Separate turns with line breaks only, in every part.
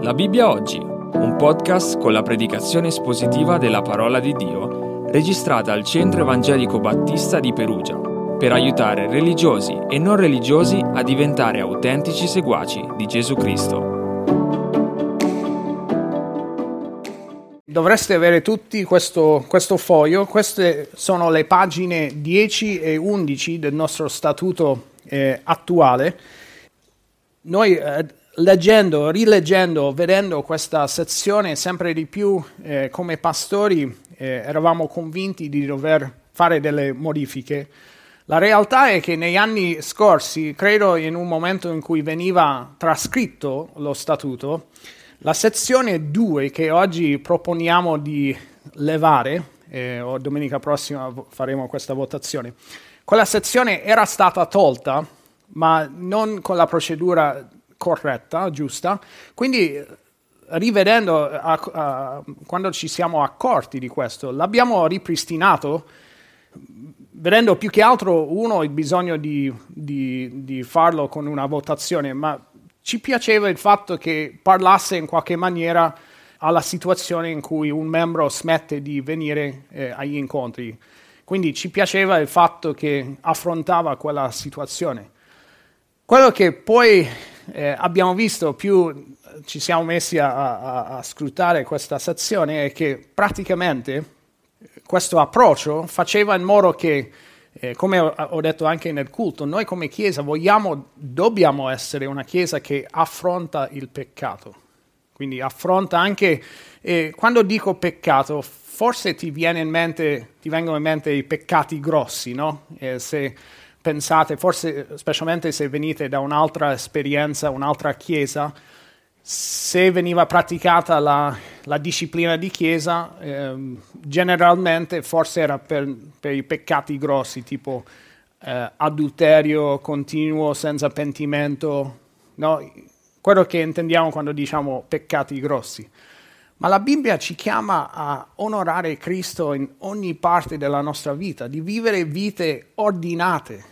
La Bibbia oggi, un podcast con la predicazione espositiva della parola di Dio, registrata al Centro Evangelico Battista di Perugia, per aiutare religiosi e non religiosi a diventare autentici seguaci di Gesù Cristo.
Dovreste avere tutti questo, questo, foglio, queste sono le pagine 10 e 11 del nostro statuto eh, attuale. Noi eh, leggendo, rileggendo, vedendo questa sezione sempre di più eh, come pastori eh, eravamo convinti di dover fare delle modifiche. La realtà è che negli anni scorsi, credo in un momento in cui veniva trascritto lo statuto, la sezione 2 che oggi proponiamo di levare, eh, o domenica prossima faremo questa votazione, quella sezione era stata tolta, ma non con la procedura corretta, giusta. Quindi rivedendo, a, a, quando ci siamo accorti di questo, l'abbiamo ripristinato, vedendo più che altro, uno, il bisogno di, di, di farlo con una votazione, ma ci piaceva il fatto che parlasse in qualche maniera alla situazione in cui un membro smette di venire eh, agli incontri. Quindi ci piaceva il fatto che affrontava quella situazione. Quello che poi eh, abbiamo visto più ci siamo messi a, a, a scrutare questa sezione è che praticamente questo approccio faceva in modo che, eh, come ho, detto anche nel culto, noi come Chiesa vogliamo, dobbiamo essere una Chiesa che affronta il peccato. Quindi affronta anche, eh, quando dico peccato, forse ti, mente, ti, vengono in mente i peccati grossi, no? Eh, se, pensate, forse specialmente se venite da un'altra esperienza, un'altra chiesa, se veniva praticata la, la disciplina di chiesa, eh, generalmente forse era per, per, i peccati grossi, tipo eh, adulterio continuo senza pentimento, no? quello che intendiamo quando diciamo peccati grossi. Ma la Bibbia ci chiama a onorare Cristo in ogni parte della nostra vita, di vivere vite ordinate.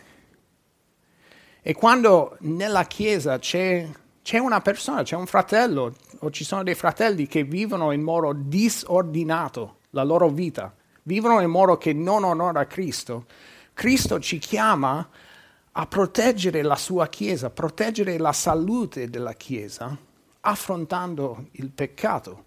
E quando nella Chiesa c'è, c'è una persona, c'è un fratello o ci sono dei fratelli che vivono in modo disordinato la loro vita, vivono in modo che non onora Cristo, Cristo ci chiama a proteggere la sua Chiesa, proteggere la salute della Chiesa, affrontando il peccato.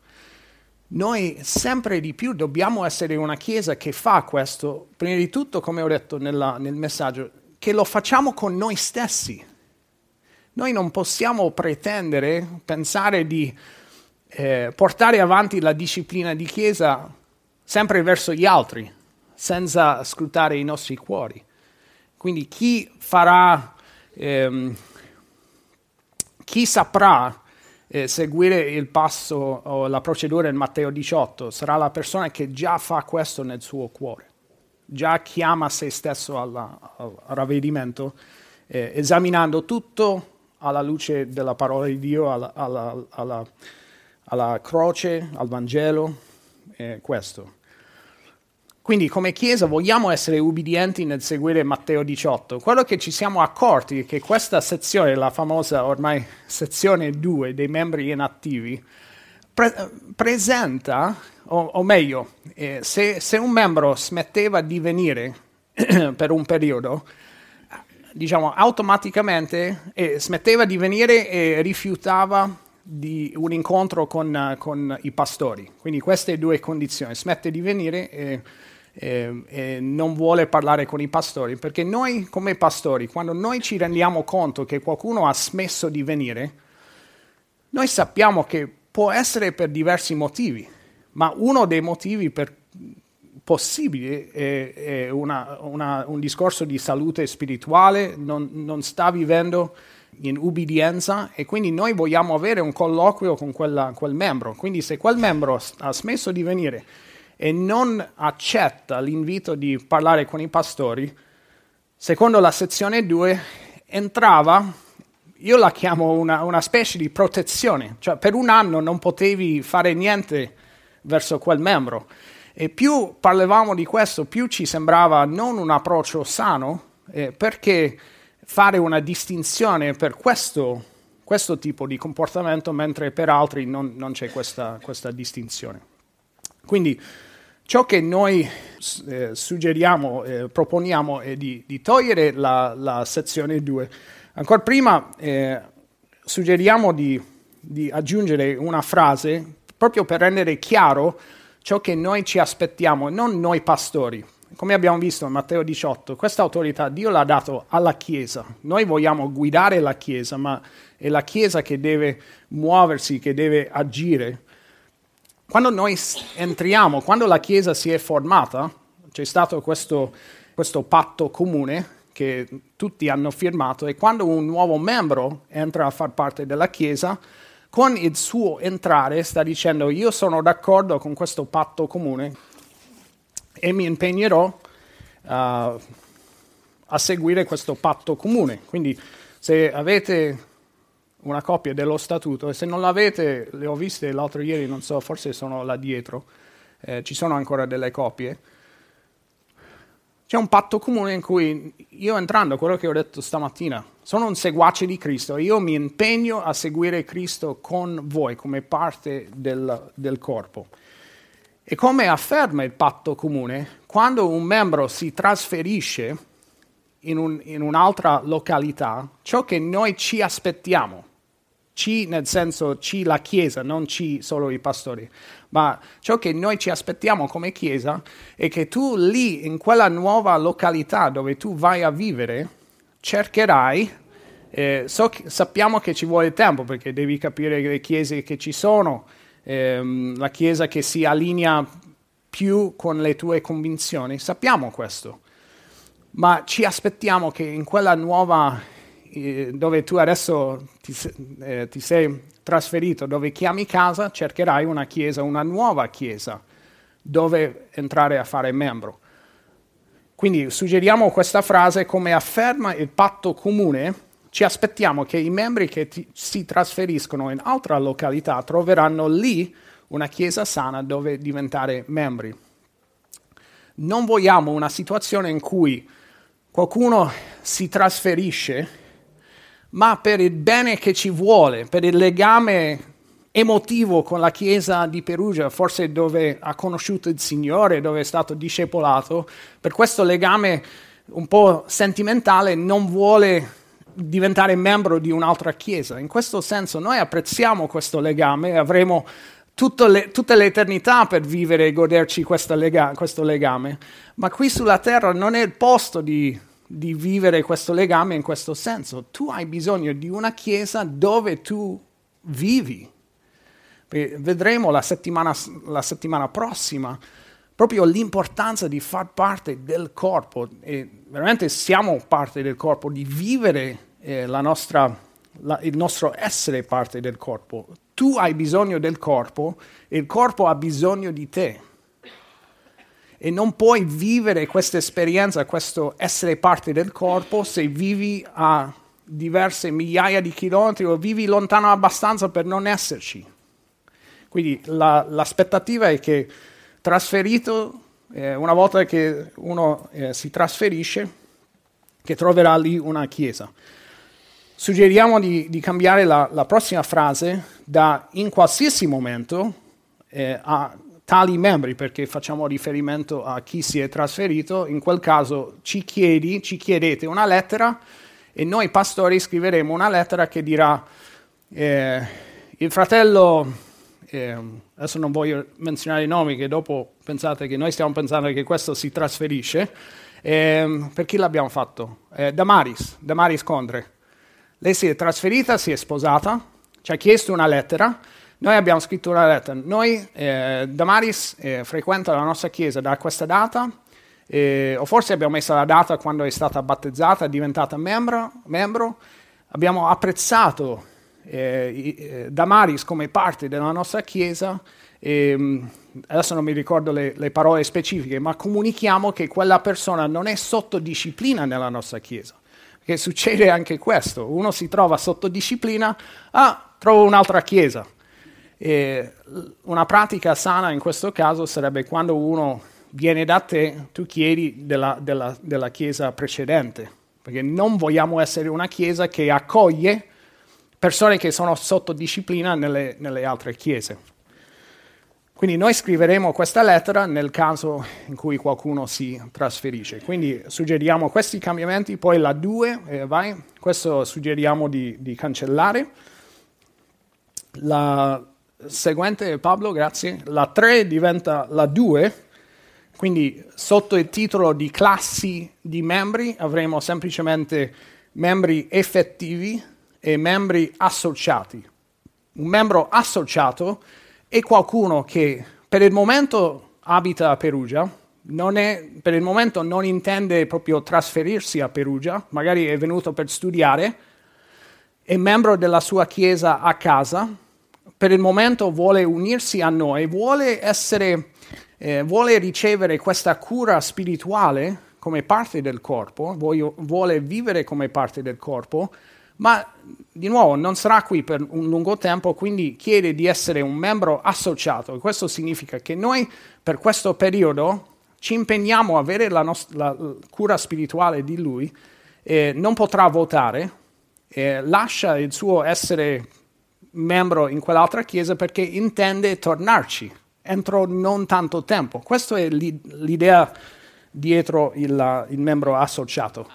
Noi sempre di più dobbiamo essere una Chiesa che fa questo, prima di tutto, come ho detto nella, nel messaggio, che lo facciamo con noi stessi. Noi non possiamo pretendere, pensare di eh, portare avanti la disciplina di Chiesa sempre verso gli altri, senza scrutare i nostri cuori. Quindi chi farà, ehm, chi saprà eh, seguire il passo o la procedura in Matteo 18 sarà la persona che già fa questo nel suo cuore, già chiama se stesso alla, al ravvedimento, eh, esaminando tutto alla luce della parola di Dio, alla, alla, alla, alla croce, al Vangelo, eh, questo. Quindi come Chiesa vogliamo essere ubbidienti nel seguire Matteo 18. Quello che ci siamo accorti è che questa sezione, la famosa ormai sezione 2 dei membri inattivi, pre- presenta, o, o meglio, eh, se, se, un membro smetteva di venire per un periodo, diciamo automaticamente eh, smetteva di venire e rifiutava di un incontro con, con, i pastori. Quindi queste due condizioni, smette di venire e eh, eh, non vuole parlare con i pastori, perché noi come pastori, quando noi ci rendiamo conto che qualcuno ha smesso di venire, noi sappiamo che può essere per diversi motivi, ma uno dei motivi possibili è, è una, una, un discorso di salute spirituale, non, non sta vivendo in ubbidienza e quindi noi vogliamo avere un colloquio con quella, quel membro. Quindi se quel membro ha smesso di venire e non accetta l'invito di parlare con i pastori, secondo la sezione 2 entrava, io la chiamo una, una specie di protezione, cioè per un anno non potevi fare niente verso quel membro. E più parlavamo di questo, più ci sembrava non un approccio sano, eh, perché fare una distinzione per questo questo tipo di comportamento, mentre per altri non, non c'è questa, questa distinzione. Quindi ciò che noi eh, suggeriamo, eh, proponiamo è di, di togliere la, la, sezione 2. Ancora prima eh, suggeriamo di, di, aggiungere una frase proprio per rendere chiaro ciò che noi ci aspettiamo, non noi pastori. Come abbiamo visto in Matteo 18, questa autorità Dio l'ha dato alla Chiesa. Noi vogliamo guidare la Chiesa, ma è la Chiesa che deve muoversi, che deve agire. Quando noi entriamo, quando la Chiesa si è formata, c'è stato questo, questo patto comune che tutti hanno firmato e quando un nuovo membro entra a far parte della Chiesa, con il suo entrare sta dicendo io sono d'accordo con questo patto comune e mi impegnerò uh, a seguire questo patto comune. Quindi se avete una copia dello statuto e se non l'avete, le ho viste l'altro ieri, non so, forse sono là dietro, eh, ci sono ancora delle copie. C'è un patto comune in cui io entrando, quello che ho detto stamattina, sono un seguace di Cristo e io mi impegno a seguire Cristo con voi come parte del, del corpo. E come afferma il patto comune, quando un membro si trasferisce in, un, in un'altra località, ciò che noi ci aspettiamo C nel senso C la Chiesa, non C solo i pastori, ma ciò che noi ci aspettiamo come Chiesa è che tu lì, in quella nuova località dove tu vai a vivere, cercherai, eh, so, sappiamo che ci vuole tempo perché devi capire le chiese che ci sono, ehm, la Chiesa che si allinea più con le tue convinzioni, sappiamo questo, ma ci aspettiamo che in quella nuova dove tu adesso ti, eh, ti, sei trasferito, dove chiami casa, cercherai una chiesa, una nuova chiesa, dove entrare a fare membro. Quindi suggeriamo questa frase come afferma il patto comune. Ci aspettiamo che i membri che ti, si trasferiscono in altra località troveranno lì una chiesa sana dove diventare membri. Non vogliamo una situazione in cui qualcuno si trasferisce ma per il bene che ci vuole, per il legame emotivo con la chiesa di Perugia, forse dove ha conosciuto il Signore, dove è stato discepolato, per questo legame un po' sentimentale non vuole diventare membro di un'altra chiesa. In questo senso noi apprezziamo questo legame e avremo le, tutta l'eternità per vivere e goderci lega, questo legame, ma qui sulla terra non è il posto di di vivere questo legame in questo senso. Tu hai bisogno di una chiesa dove tu vivi. Vedremo la settimana, la settimana prossima proprio l'importanza di far parte del corpo e veramente siamo parte del corpo, di vivere eh, nostra, la, il nostro essere parte del corpo. Tu hai bisogno del corpo e il corpo ha bisogno di te e non puoi vivere questa esperienza, questo essere parte del corpo se vivi a diverse migliaia di chilometri o vivi lontano abbastanza per non esserci. Quindi la, l'aspettativa è che trasferito, eh, una volta che uno eh, si trasferisce, che troverà lì una chiesa. Suggeriamo di, di cambiare la, la, prossima frase da in qualsiasi momento eh, a tali membri, perché facciamo riferimento a chi si è trasferito, in quel caso ci chiedi, ci chiedete una lettera e noi pastori scriveremo una lettera che dirà eh, il fratello, eh, adesso non voglio menzionare i nomi che dopo pensate che noi stiamo pensando che questo si trasferisce, eh, per chi l'abbiamo fatto? Eh, Damaris, Damaris Condre. Lei si è trasferita, si è sposata, ci ha chiesto una lettera noi abbiamo scritto una lettera. Noi, eh, Damaris eh, frequenta la nostra chiesa da questa data, eh, o forse abbiamo messo la data quando è stata battezzata, è diventata membro. membro. Abbiamo apprezzato eh, eh, Damaris come parte della nostra chiesa. E, mm, adesso non mi ricordo le, le, parole specifiche, ma comunichiamo che quella persona non è sotto disciplina nella nostra chiesa. Succede anche questo, uno si trova sotto disciplina, ah, trovo un'altra chiesa. E una pratica sana in questo caso sarebbe quando uno viene da te, tu chiedi della, della, della chiesa precedente, perché non vogliamo essere una chiesa che accoglie persone che sono sotto disciplina nelle, nelle altre chiese. Quindi noi scriveremo questa lettera nel caso in cui qualcuno si trasferisce. Quindi suggeriamo questi cambiamenti, poi la 2, eh, vai, questo suggeriamo di, di, cancellare. La seguente, Pablo, grazie. La 3 diventa la 2, quindi sotto il titolo di classi di membri avremo semplicemente membri effettivi e membri associati. Un membro associato è qualcuno che per il momento abita a Perugia, è, per il momento non intende proprio trasferirsi a Perugia, magari è venuto per studiare, è membro della sua chiesa a casa, per il momento vuole unirsi a noi, vuole, essere, eh, vuole ricevere questa cura spirituale come parte del corpo, vuole vivere come parte del corpo, ma di nuovo non sarà qui per un lungo tempo, quindi chiede di essere un membro associato. Questo significa che noi per questo periodo ci impegniamo a avere la, nostra, la cura spirituale di lui, eh, non potrà votare, eh, lascia il suo essere membro in quell'altra chiesa perché intende tornarci entro non tanto tempo. Questa è l'idea dietro il, il membro associato.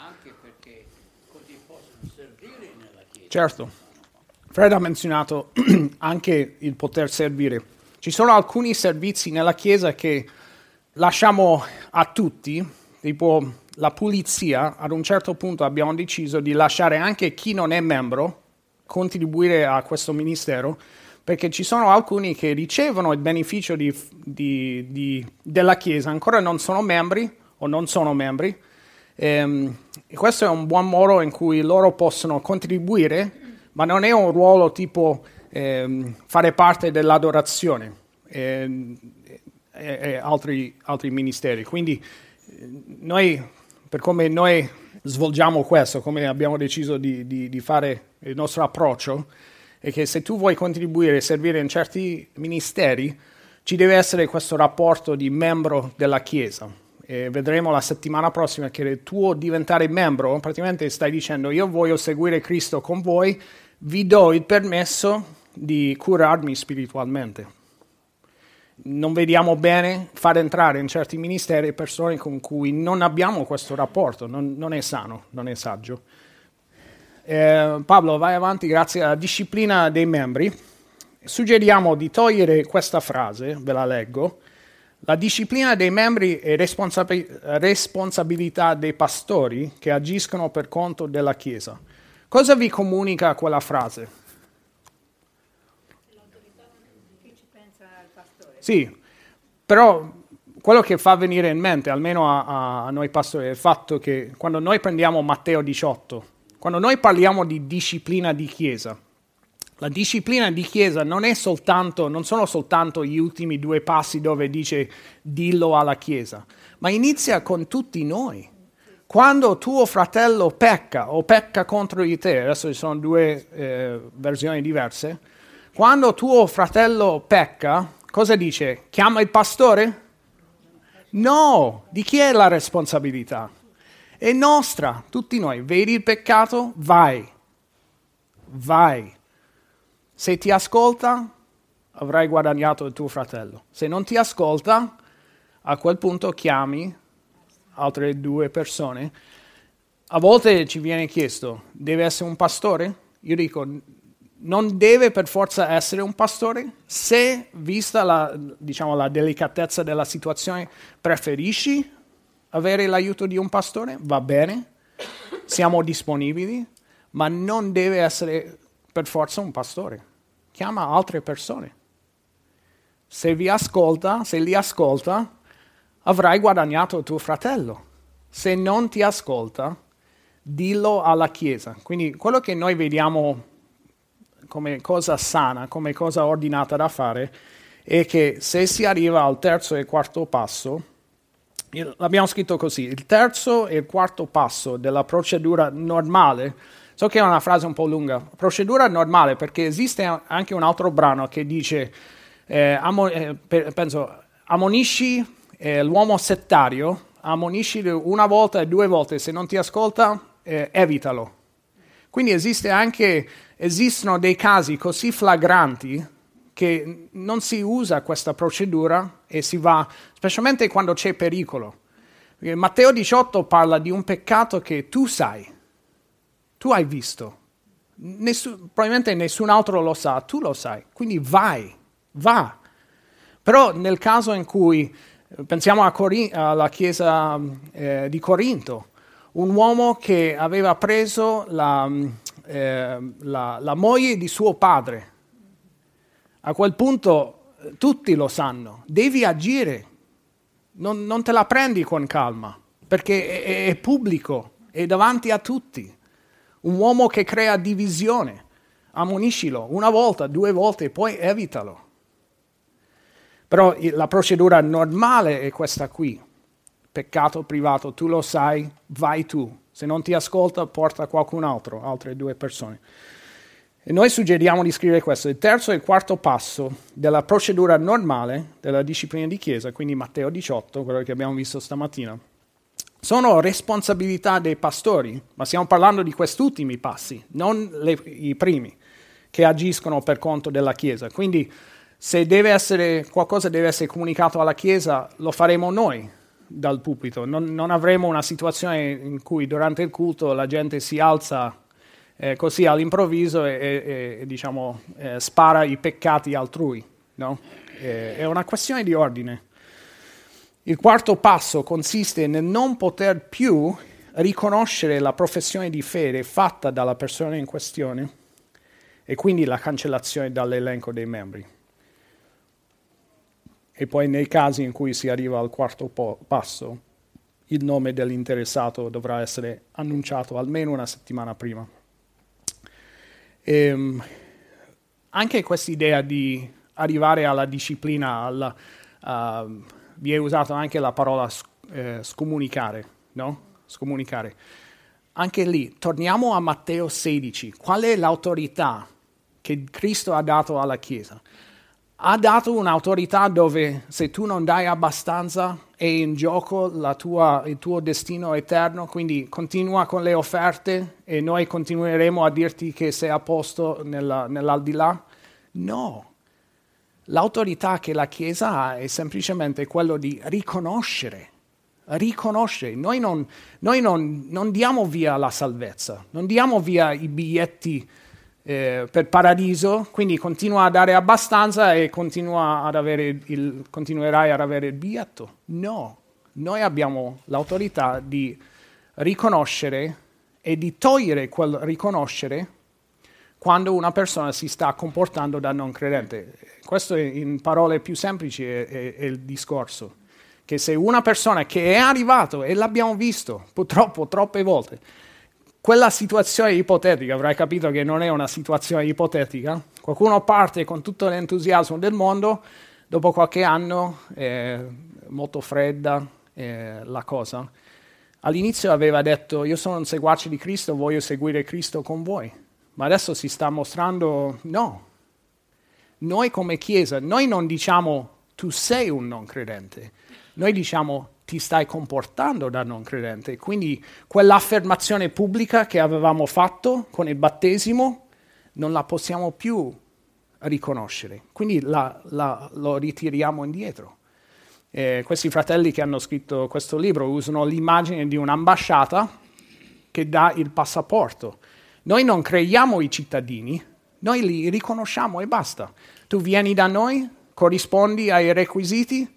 Certo. Fred ha menzionato anche il poter servire. Ci sono alcuni servizi nella Chiesa che lasciamo a tutti, tipo la pulizia, ad un certo punto abbiamo deciso di lasciare anche chi non è membro contribuire a questo ministero, perché ci sono alcuni che ricevono il beneficio di, di, di, della Chiesa, ancora non sono membri o non sono membri, e, ehm, e questo è un buon modo in cui loro possono contribuire, ma non è un ruolo tipo eh, fare parte dell'adorazione e, e, e altri, altri, ministeri. Quindi noi, per come noi svolgiamo questo, come abbiamo deciso di, di, di fare il nostro approccio, è che se tu vuoi contribuire e servire in certi ministeri, ci deve essere questo rapporto di membro della Chiesa e vedremo la settimana prossima che il tuo diventare membro, praticamente stai dicendo io voglio seguire Cristo con voi, vi do il permesso di curarmi spiritualmente. Non vediamo bene far entrare in certi ministeri persone con cui non abbiamo questo rapporto, non, non è sano, non è saggio. Eh, Pablo, vai avanti, grazie alla disciplina dei membri. Suggeriamo di togliere questa frase, ve la leggo, la disciplina dei membri è responsabi- responsabilità dei pastori che agiscono per conto della Chiesa. Cosa vi comunica quella frase? Sì, però quello che fa venire in mente, almeno a, a, noi pastori, è il fatto che quando noi prendiamo Matteo 18, quando noi parliamo di disciplina di Chiesa, la disciplina di Chiesa non, soltanto, non sono soltanto gli ultimi due passi dove dice dillo alla Chiesa, ma inizia con tutti noi. Quando tuo fratello pecca o pecca contro di te, adesso ci sono due eh, versioni diverse, quando tuo fratello pecca, cosa dice? Chiama il pastore? No, di chi è la responsabilità? È nostra, tutti noi. Vedi il peccato? Vai, vai. Se ti ascolta, avrai guadagnato il tuo fratello. Se non ti ascolta, a quel punto chiami altre due persone. A volte ci viene chiesto, deve essere un pastore? Io dico, non deve per forza essere un pastore. Se, vista la, diciamo, la delicatezza della situazione, preferisci avere l'aiuto di un pastore, va bene, siamo disponibili, ma non deve essere per forza un pastore. Chiama altre persone. Se vi ascolta, se li ascolta, avrai guadagnato tuo fratello. Se non ti ascolta, dillo alla Chiesa. Quindi quello che noi vediamo come cosa sana, come cosa ordinata da fare, è che se si arriva al terzo e quarto passo, l'abbiamo scritto così, il terzo e il quarto passo della procedura normale So che è una frase un po' lunga. Procedura normale perché esiste anche un altro brano che dice, eh, amo, eh, penso, ammonisci eh, l'uomo settario, ammonisci una volta e due volte, se non ti ascolta, eh, evitalo. Quindi esiste anche, esistono dei casi così flagranti che non si usa questa procedura e si va, specialmente quando c'è pericolo. Matteo 18 parla di un peccato che tu sai, tu hai visto, Nessun, probabilmente nessun altro lo sa, tu lo sai, quindi vai, va. Però nel caso in cui, pensiamo Corin- alla chiesa eh, di Corinto, un uomo che aveva preso la, eh, la, la moglie di suo padre, a quel punto tutti lo sanno, devi agire, non, non te la prendi con calma, perché è, è pubblico, è davanti a tutti un uomo che crea divisione. Ammoniscilo una volta, due volte, poi evitalo. Però la procedura normale è questa qui. Peccato privato, tu lo sai, vai tu. Se non ti ascolta, porta qualcun altro, altre due persone. E noi suggeriamo di scrivere questo. Il terzo e il quarto passo della procedura normale della disciplina di chiesa, quindi Matteo 18, quello che abbiamo visto stamattina sono responsabilità dei pastori, ma stiamo parlando di questi ultimi passi, non le, i primi, che agiscono per conto della Chiesa. Quindi se deve essere, qualcosa deve essere comunicato alla Chiesa, lo faremo noi dal pulpito. Non, non avremo una situazione in cui durante il culto la gente si alza eh, così all'improvviso e, e, e diciamo, eh, spara i peccati altrui. No? Eh, è una questione di ordine. Il quarto passo consiste nel non poter più riconoscere la professione di fede fatta dalla persona in questione e quindi la cancellazione dall'elenco dei membri. E poi nei casi in cui si arriva al quarto po- passo, il nome dell'interessato dovrà essere annunciato almeno una settimana prima. E, ehm, anche questa idea di arrivare alla disciplina, alla, uh, vi è usata anche la parola eh, scomunicare, no? Scomunicare. Anche lì, torniamo a Matteo 16. Qual è l'autorità che Cristo ha dato alla Chiesa? Ha dato un'autorità dove se tu non dai abbastanza è in gioco tua, il tuo destino eterno, quindi continua con le offerte e noi continueremo a dirti che sei a posto nella, nell'aldilà? No, L'autorità che la Chiesa ha è semplicemente quello di riconoscere, riconoscere. Noi non, noi non, non diamo via la salvezza, non diamo via i biglietti eh, per paradiso, quindi continua a dare abbastanza e ad il, continuerai ad avere il biglietto. No, noi abbiamo l'autorità di riconoscere e di togliere quel riconoscere quando una persona si sta comportando da non credente. Questo in parole più semplici è, è, è il discorso. Che se una persona che è arrivato, e l'abbiamo visto purtroppo troppe volte, quella situazione ipotetica, avrai capito che non è una situazione ipotetica, qualcuno parte con tutto l'entusiasmo del mondo, dopo qualche anno è molto fredda è la cosa. All'inizio aveva detto io sono un seguace di Cristo, voglio seguire Cristo con voi ma adesso si sta mostrando no. Noi come Chiesa, noi non diciamo tu sei un non credente, noi diciamo ti stai comportando da non credente. Quindi quell'affermazione pubblica che avevamo fatto con il battesimo non la possiamo più riconoscere, quindi la, la, lo ritiriamo indietro. Eh, questi fratelli che hanno scritto questo libro usano l'immagine di un'ambasciata che dà il passaporto noi non creiamo i cittadini, noi li riconosciamo e basta. Tu vieni da noi, corrispondi ai requisiti,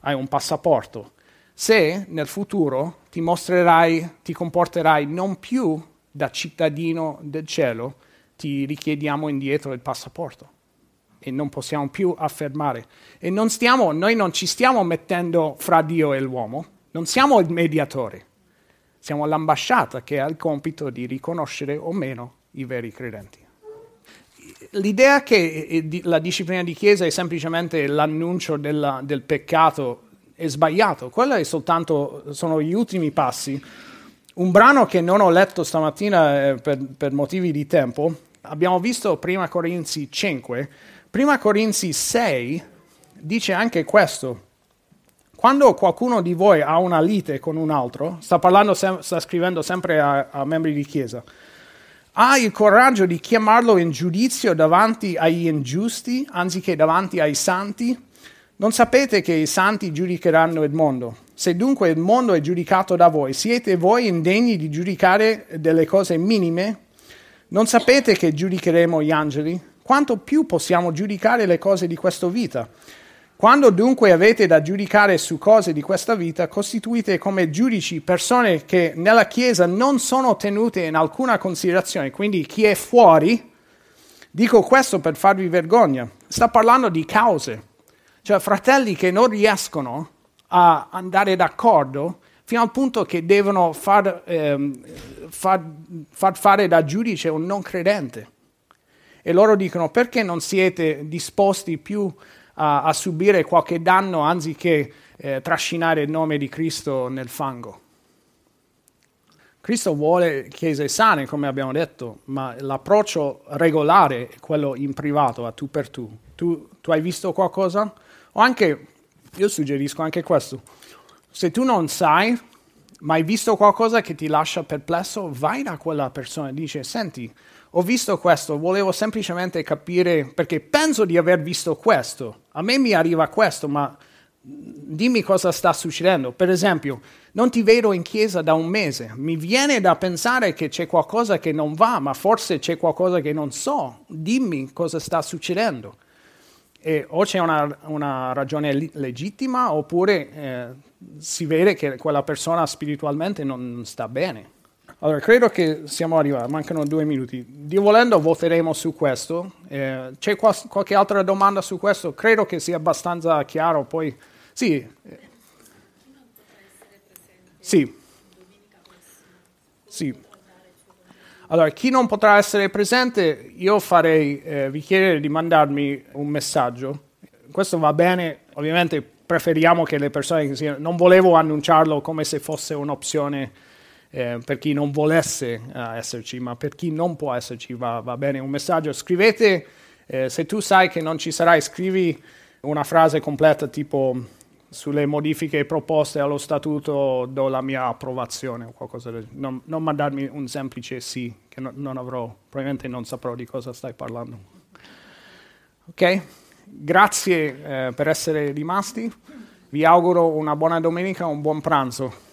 hai un passaporto. Se nel futuro ti mostrerai, ti comporterai non più da cittadino del cielo, ti richiediamo indietro il passaporto e non possiamo più affermare. E non stiamo, noi non ci stiamo mettendo fra Dio e l'uomo, non siamo il mediatore. Siamo l'ambasciata che ha il compito di riconoscere o meno i veri credenti. L'idea che eh, la disciplina di Chiesa è semplicemente l'annuncio della, del peccato è sbagliato, quelli soltanto sono gli ultimi passi. Un brano che non ho letto stamattina eh, per, per, motivi di tempo, abbiamo visto prima Corinzi 5, prima Corinzi 6 dice anche questo, quando qualcuno di voi ha una lite con un altro, sta, parlando, sta scrivendo sempre a, a membri di chiesa, ha il coraggio di chiamarlo in giudizio davanti agli ingiusti anziché davanti ai santi? Non sapete che i santi giudicheranno il mondo. Se dunque il mondo è giudicato da voi, siete voi indegni di giudicare delle cose minime? Non sapete che giudicheremo gli angeli? Quanto più possiamo giudicare le cose di questa vita? Quando dunque avete da giudicare su cose di questa vita, costituite come giudici persone che nella Chiesa non sono tenute in alcuna considerazione, quindi chi è fuori, dico questo per farvi vergogna, sta parlando di cause, cioè fratelli che non riescono a andare d'accordo fino al punto che devono far, ehm, far, far fare da giudice un non credente. E loro dicono perché non siete disposti più a, a subire qualche danno anziché eh, trascinare il nome di Cristo nel fango. Cristo vuole chiese sane, come abbiamo detto, ma l'approccio regolare è quello in privato, a tu per tu. Tu, tu hai visto qualcosa? O anche, io suggerisco anche questo, se tu non sai, ma hai visto qualcosa che ti lascia perplesso, vai da quella persona e dici, senti, ho visto questo, volevo semplicemente capire perché penso di aver visto questo. A me mi arriva questo, ma dimmi cosa sta succedendo. Per esempio, non ti vedo in chiesa da un mese, mi viene da pensare che c'è qualcosa che non va, ma forse c'è qualcosa che non so. Dimmi cosa sta succedendo. E o c'è una, una ragione legittima oppure eh, si vede che quella persona spiritualmente non sta bene. Allora, credo che siamo arrivati, mancano due minuti. Dio volendo voteremo su questo. Eh, c'è qua, qualche altra domanda su questo? Credo che sia abbastanza chiaro. Poi, sì. Sì. Sì. Allora, chi non potrà essere presente, io farei, eh, vi chiederei di mandarmi un messaggio. Questo va bene, ovviamente preferiamo che le persone che siano... Non volevo annunciarlo come se fosse un'opzione eh, per chi non volesse uh, esserci, ma per chi non può esserci va, va bene un messaggio. Scrivete, eh, se tu sai che non ci sarai, scrivi una frase completa tipo sulle modifiche proposte allo statuto do la mia approvazione o qualcosa del genere. Non, non mandarmi un semplice sì, che no, non avrò, probabilmente non saprò di cosa stai parlando. Ok? Grazie eh, per essere rimasti. Vi auguro una buona domenica, un buon pranzo.